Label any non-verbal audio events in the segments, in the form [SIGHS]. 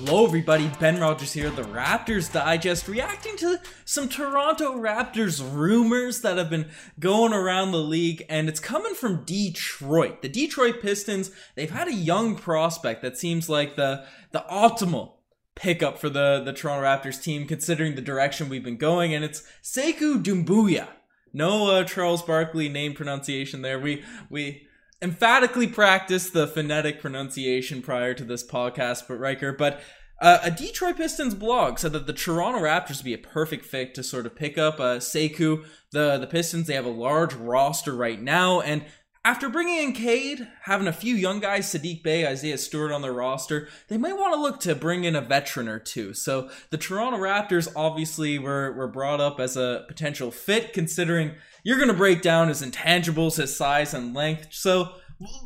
Hello, everybody. Ben Rogers here, the Raptors Digest, reacting to some Toronto Raptors rumors that have been going around the league, and it's coming from Detroit. The Detroit Pistons, they've had a young prospect that seems like the, the optimal pickup for the, the Toronto Raptors team, considering the direction we've been going, and it's Sekou Doumbouya. No uh, Charles Barkley name pronunciation there. We, we, emphatically practiced the phonetic pronunciation prior to this podcast, but Riker. But uh, a Detroit Pistons blog said that the Toronto Raptors would be a perfect fit to sort of pick up uh, Sekou. The the Pistons they have a large roster right now, and after bringing in Cade, having a few young guys, Sadiq Bey, Isaiah Stewart on their roster, they might want to look to bring in a veteran or two. So the Toronto Raptors obviously were, were brought up as a potential fit, considering you're going to break down his intangibles, his size and length. So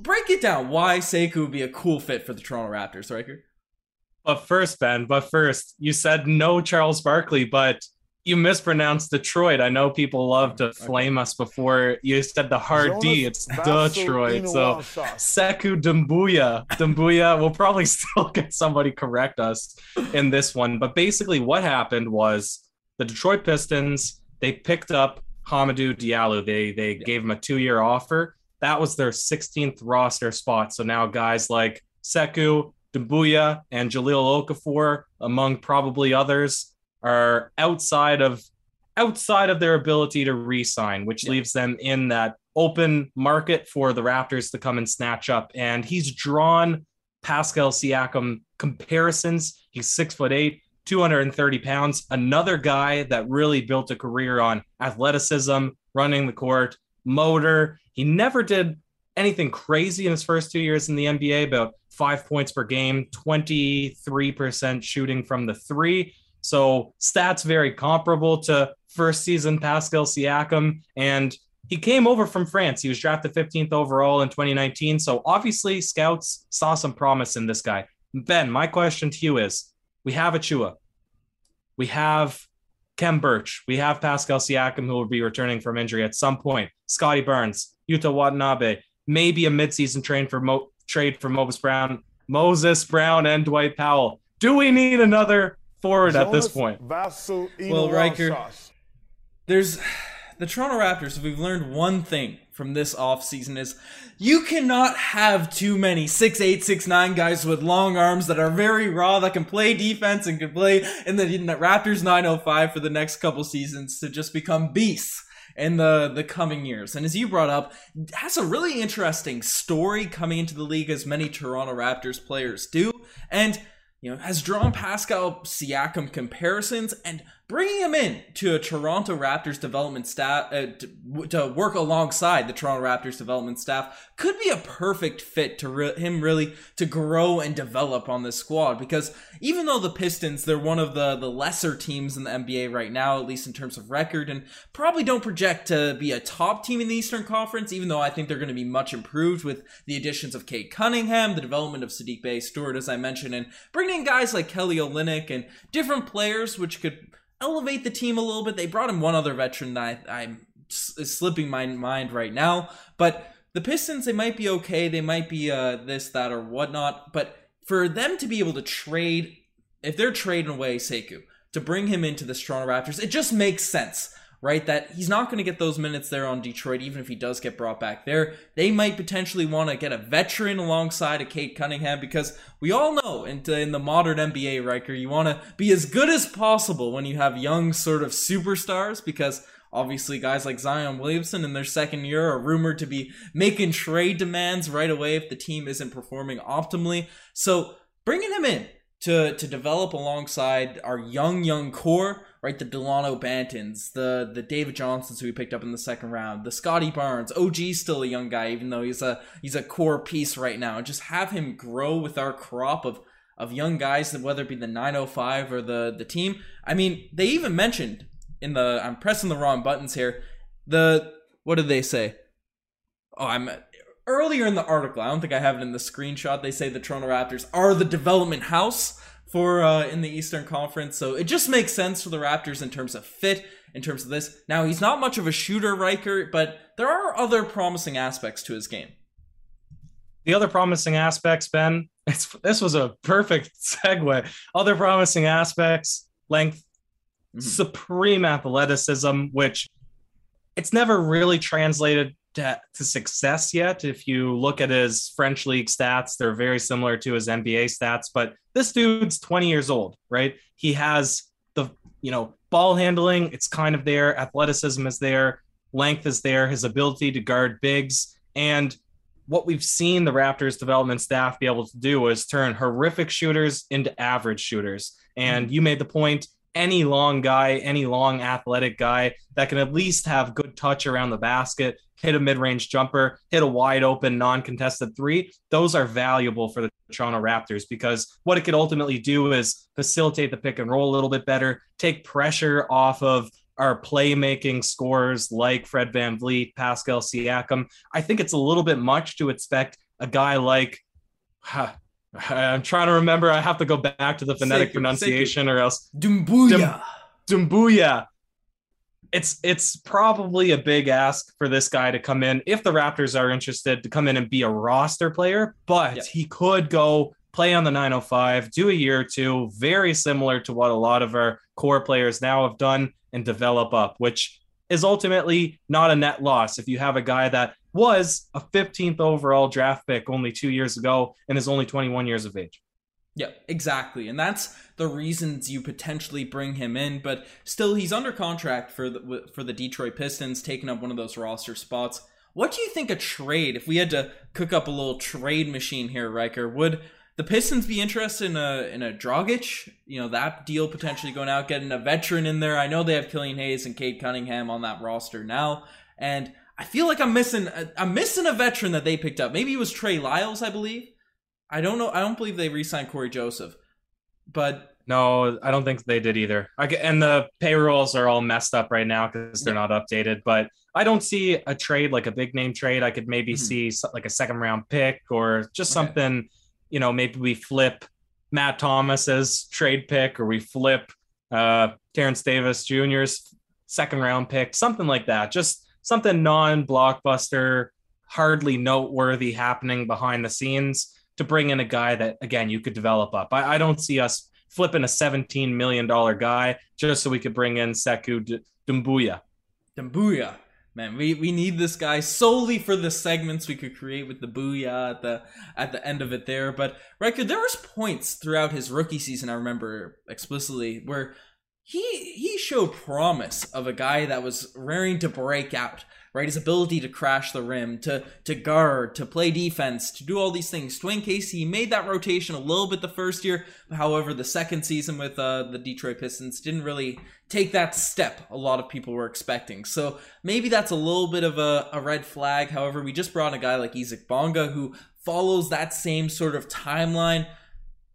break it down why Sekou would be a cool fit for the Toronto Raptors, Riker. But first, Ben, but first, you said no Charles Barkley, but you mispronounced Detroit. I know people love to flame us before you said the hard Jonas D. It's Detroit. So Sekou Doumbouya. Doumbouya. We'll probably [LAUGHS] still get somebody correct us in this one. But basically, what happened was the Detroit Pistons they picked up Hamidou Diallo. They they yeah. gave him a two year offer. That was their 16th roster spot. So now guys like Sekou, Doumbouya, and Jahlil Okafor, among probably others, are outside of outside of their ability to re-sign, which yeah. leaves them in that open market for the Raptors to come and snatch up. And he's drawn Pascal Siakam comparisons. He's six foot eight, 230 pounds. Another guy that really built a career on athleticism, running the court, motor. He never did anything crazy in his first two years in the NBA, about five points per game, 23% shooting from the three. So stats very comparable to first season Pascal Siakam. And he came over from France. He was drafted 15th overall in 2019. So obviously, scouts saw some promise in this guy. Ben, my question to you is we have Achiuwa. We have Khem Birch. We have Pascal Siakam, who will be returning from injury at some point. Scotty Barnes, Yuta Watanabe, maybe a midseason trade for Mo- trade for Moses Brown, Moses Brown, and Dwight Powell. Do we need another forward Jonas at this point. Vassal, well, Riker, there's [SIGHS] the Toronto Raptors. If we've learned one thing from this offseason is you cannot have too many six eight, six nine guys with long arms that are very raw that can play defense and can play in the, in the Raptors 905 for the next couple seasons to just become beasts in the the coming years. And as you brought up, has a really interesting story coming into the league as many Toronto Raptors players do. And you know, has drawn Pascal Siakam comparisons and bringing him in to a Toronto Raptors development staff uh, to, to, work alongside the Toronto Raptors development staff could be a perfect fit to re- him really to grow and develop on this squad because even though the Pistons they're one of the the lesser teams in the NBA right now at least in terms of record and probably don't project to be a top team in the Eastern Conference even though I think they're going to be much improved with the additions of Cade Cunningham the development of Sadiq Bey Stewart as I mentioned and bringing in guys like Kelly Olynyk and different players which could elevate the team a little bit. They brought in one other veteran that I, am slipping my mind right now, but the Pistons they might be okay. They might be uh, this, that, or whatnot. But for them to be able to trade, if they're trading away Sekou to bring him into the Toronto Raptors, it just makes sense right? That he's not going to get those minutes there on Detroit, even if he does get brought back there. They might potentially want to get a veteran alongside of Cade Cunningham because we all know in, in the modern NBA, Riker, you want to be as good as possible when you have young sort of superstars because obviously guys like Zion Williamson in their second year are rumored to be making trade demands right away if the team isn't performing optimally. So bringing him in to to develop alongside our young young core, right? The Delano Bantons, the the David Johnsons who we picked up in the second round, the Scotty Barnes. OG's still a young guy, even though he's a he's a core piece right now. Just have him grow with our crop of of young guys, whether it be the 905 or the the team. I mean, they even mentioned in the I'm pressing the wrong buttons here. The what did they say? Oh, I'm earlier in the article, I don't think I have it in the screenshot. They say the Toronto Raptors are the development house for uh, in the Eastern Conference, so it just makes sense for the Raptors in terms of fit, in terms of this. Now he's not much of a shooter, Riker, but there are other promising aspects to his game. The other promising aspects, Ben, [LAUGHS] this was a perfect segue. Other promising aspects, length, mm-hmm. supreme athleticism, which it's never really translated to, to, success yet. If you look at his French league stats, they're very similar to his NBA stats, but this dude's 20 years old, right? He has the, you know, ball handling, it's kind of there, athleticism is there, length is there, his ability to guard bigs. And what we've seen the Raptors development staff be able to do is turn horrific shooters into average shooters. And mm-hmm. you made the point any long guy, any long athletic guy that can at least have good touch around the basket, hit a mid-range jumper, hit a wide open non-contested three, those are valuable for the Toronto Raptors because what it could ultimately do is facilitate the pick and roll a little bit better, take pressure off of our playmaking scores like Fred VanVleet, Pascal Siakam. I think it's a little bit much to expect a guy like I'm trying to remember. I have to go back to the phonetic pronunciation or else. Doumbouya. Doumbouya. It's it's probably a big ask for this guy to come in if the Raptors are interested to come in and be a roster player, but yep. he could go play on the 905, do a year or two, very similar to what a lot of our core players now have done and develop up, which is ultimately not a net loss if you have a guy that was a 15th overall draft pick only two years ago and is only 21 years of age. Yeah, exactly. And that's the reasons you potentially bring him in, but still he's under contract for the for the Detroit Pistons taking up one of those roster spots. What do you think a trade if we had to cook up a little trade machine here, Riker? Would the Pistons be interested in a in a Dragic? You know, that deal potentially going out, getting a veteran in there. I know they have Killian Hayes and Cade Cunningham on that roster now, and I feel like I'm missing I'm missing a veteran that they picked up. Maybe it was Trey Lyles, I believe. I don't know. I don't believe they re-signed Cory Joseph, but no, I don't think they did either. and the payrolls are all messed up right now because they're not updated. But I don't see a trade like a big name trade. I could maybe mm-hmm. see like a second round pick or just okay. something. You know, maybe we flip Matt Thomas as trade pick, or we flip uh, Terence Davis Jr.'s second round pick, something like that. Just something non-blockbuster, hardly noteworthy happening behind the scenes to bring in a guy that again you could develop up. I, I don't see us flipping a $17 million guy just so we could bring in Sekou D- Doumbouya. Doumbouya. Man, we, we need this guy solely for the segments we could create with the booyah at the at the end of it there. But Riker, there was points throughout his rookie season I remember explicitly where he he showed promise of a guy that was raring to break out right? His ability to crash the rim to to guard to play defense to do all these things. Dwane casey made that rotation a little bit the first year. However the second season with uh, the detroit pistons didn't really take that step a lot of people were expecting. So maybe that's a little bit of a, a red flag. However we just brought in a guy like isaac bonga who follows that same sort of timeline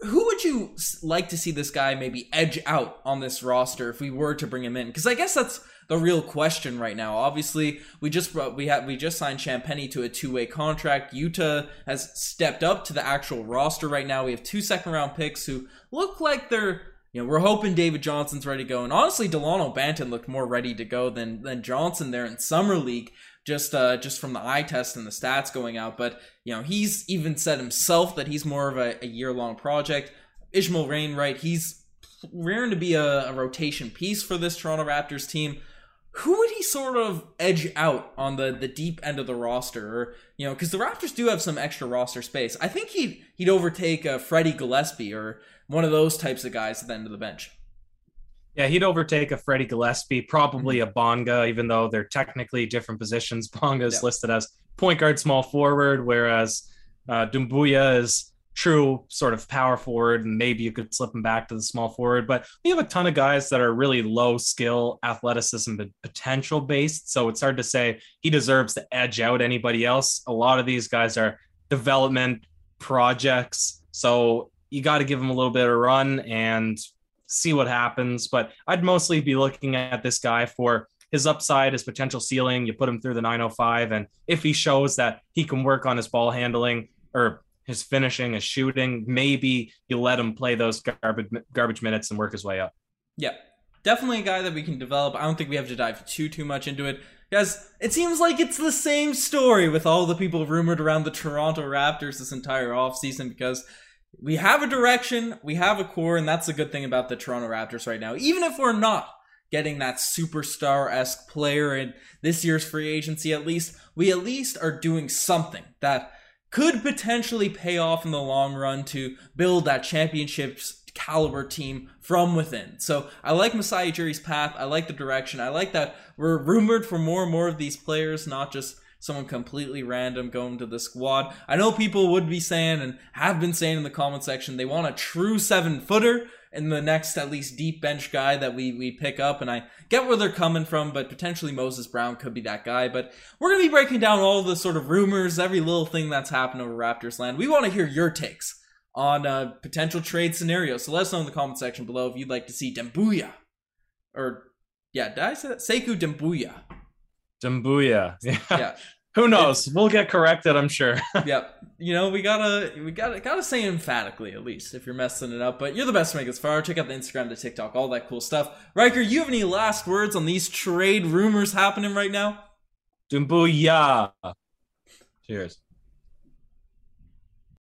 who would you like to see this guy maybe edge out on this roster if we were to bring him in? Because I guess that's the real question right now. Obviously, we just we had we just signed Champagnie to a two way contract. Yuta has stepped up to the actual roster right now. We have two second round picks who look like they're you know we're hoping David Johnson's ready to go. And honestly, Delano Banton looked more ready to go than than Johnson there in summer league just uh, just from the eye test and the stats going out. But you know, he's even said himself that he's more of a, a year long project. Ishmail Wainright, he's raring to be a, a, rotation piece for this Toronto Raptors team. Who would he sort of edge out on the, the deep end of the roster, or you know, because the Raptors do have some extra roster space. I think he'd he'd overtake uh, Freddie Gillespie or one of those types of guys at the end of the bench. Yeah, he'd overtake a Freddie Gillespie, probably mm-hmm. a Bonga, even though they're technically different positions. [LAUGHS] Bonga is listed as point guard, small forward, whereas uh, Doumbouya is true sort of power forward, and maybe you could slip him back to the small forward. But we have a ton of guys that are really low skill, athleticism, potential based. So it's hard to say he deserves to edge out anybody else. A lot of these guys are development projects. So you got to give them a little bit of a run and see what happens. But I'd mostly be looking at this guy for his upside, his potential ceiling. You put him through the 905, and if he shows that he can work on his ball handling or his finishing, his shooting, maybe you let him play those garbage garbage minutes and work his way up. Yeah, definitely a guy that we can develop. I don't think we have to dive too too much into it. Guys, it seems like it's the same story with all the people rumored around the Toronto Raptors this entire offseason because we have a direction, we have a core, and that's the good thing about the Toronto Raptors right now. Even if we're not getting that superstar esque player in this year's free agency, at least, we at least are doing something that could potentially pay off in the long run to build that championships caliber team from within. So I like Masai Ujiri's path. I like the direction. I like that we're rumored for more and more of these players, not just someone completely random going to the squad. I know people would be saying and have been saying in the comment section they want a true seven footer in the next at least deep bench guy that we we pick up and I get where they're coming from but potentially Moses Brown could be that guy but we're going to be breaking down all the sort of rumors every little thing that's happened over Raptors land. We want to hear your takes on a potential trade scenario so let us know in the comment section below if you'd like to see Dembuya. Or yeah did I say that? Sekou Dembuya. Dembuya. [LAUGHS] Yeah, yeah. Who knows? we'll get corrected, I'm sure. [LAUGHS] yep. You know, we gotta we gotta gotta say emphatically at least if you're messing it up. But you're the best to make us far. Check out the Instagram, the TikTok, all that cool stuff. Riker, you have any last words on these trade rumors happening right now? Dumbuya. Cheers.